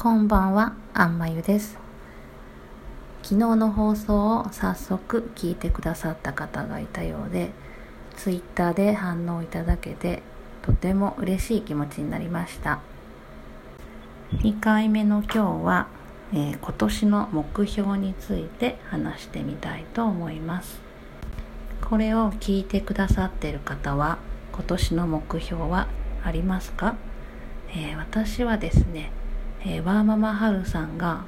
こんばんは、あんまゆです。昨日の放送を早速聞いてくださった方がいたようで、ツイッターで反応いただけて、とても嬉しい気持ちになりました。2回目の今日は、えー今年の目標について話してみたいと思います。これを聞いてくださっている方は、今年の目標はありますか、えー私はですね、えーワーママハルさんが、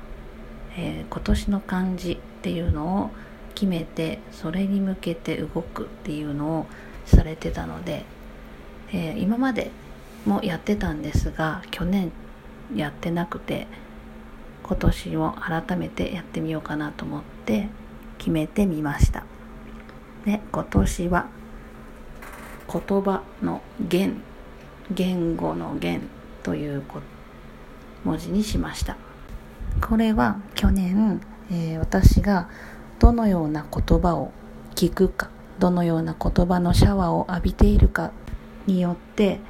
えー今年の漢字っていうのを決めてそれに向けて動くっていうのをされてたので、えー今までもやってたんですが去年やってなくて今年も改めてやってみようかなと思って決めてみました。で今年は言葉の言言語の言ということ文字にしました。これは去年、えー私がどのような言葉を聞くかどのような言葉のシャワーを浴びているかによって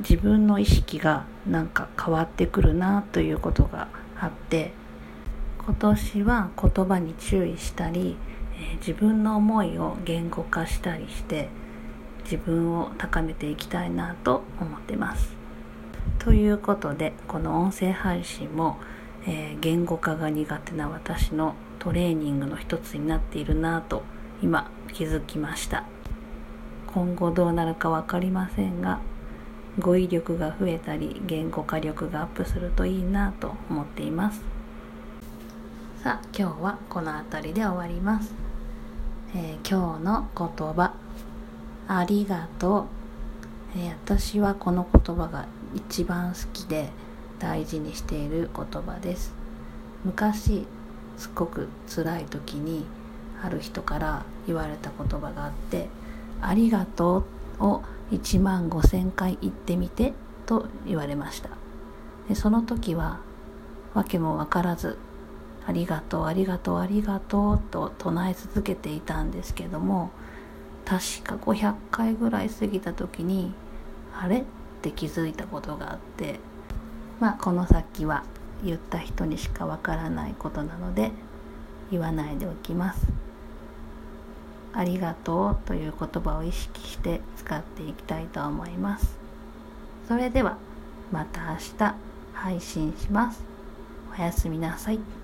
自分の意識がなんか変わってくるなということがあって今年は言葉に注意したり、えー自分の思いを言語化したりして自分を高めていきたいなと思ってます。ということでこの音声配信も、えー言語化が苦手な私のトレーニングの一つになっているなと今気づきました。今後どうなるか分かりませんが語彙力が増えたり言語化力がアップするといいなと思っています。さあ今日はこの辺りで終わります、えー今日の言葉ありがとう、えー私はこの言葉が一番好きで大事にしている言葉です。昔すっごく辛い時にある人から言われた言葉があって「ありがとう」を1万5,000回言ってみてと言われました。でその時は訳も分からず「ありがとうありがとうありがとう」と唱え続けていたんですけども確か500回ぐらい過ぎた時にあれ？って気づいたことがあってまあこの先は言った人にしかわからないことなので言わないでおきます。ありがとうという言葉を意識して使っていきたいと思います。それではまた明日配信します。おやすみなさい。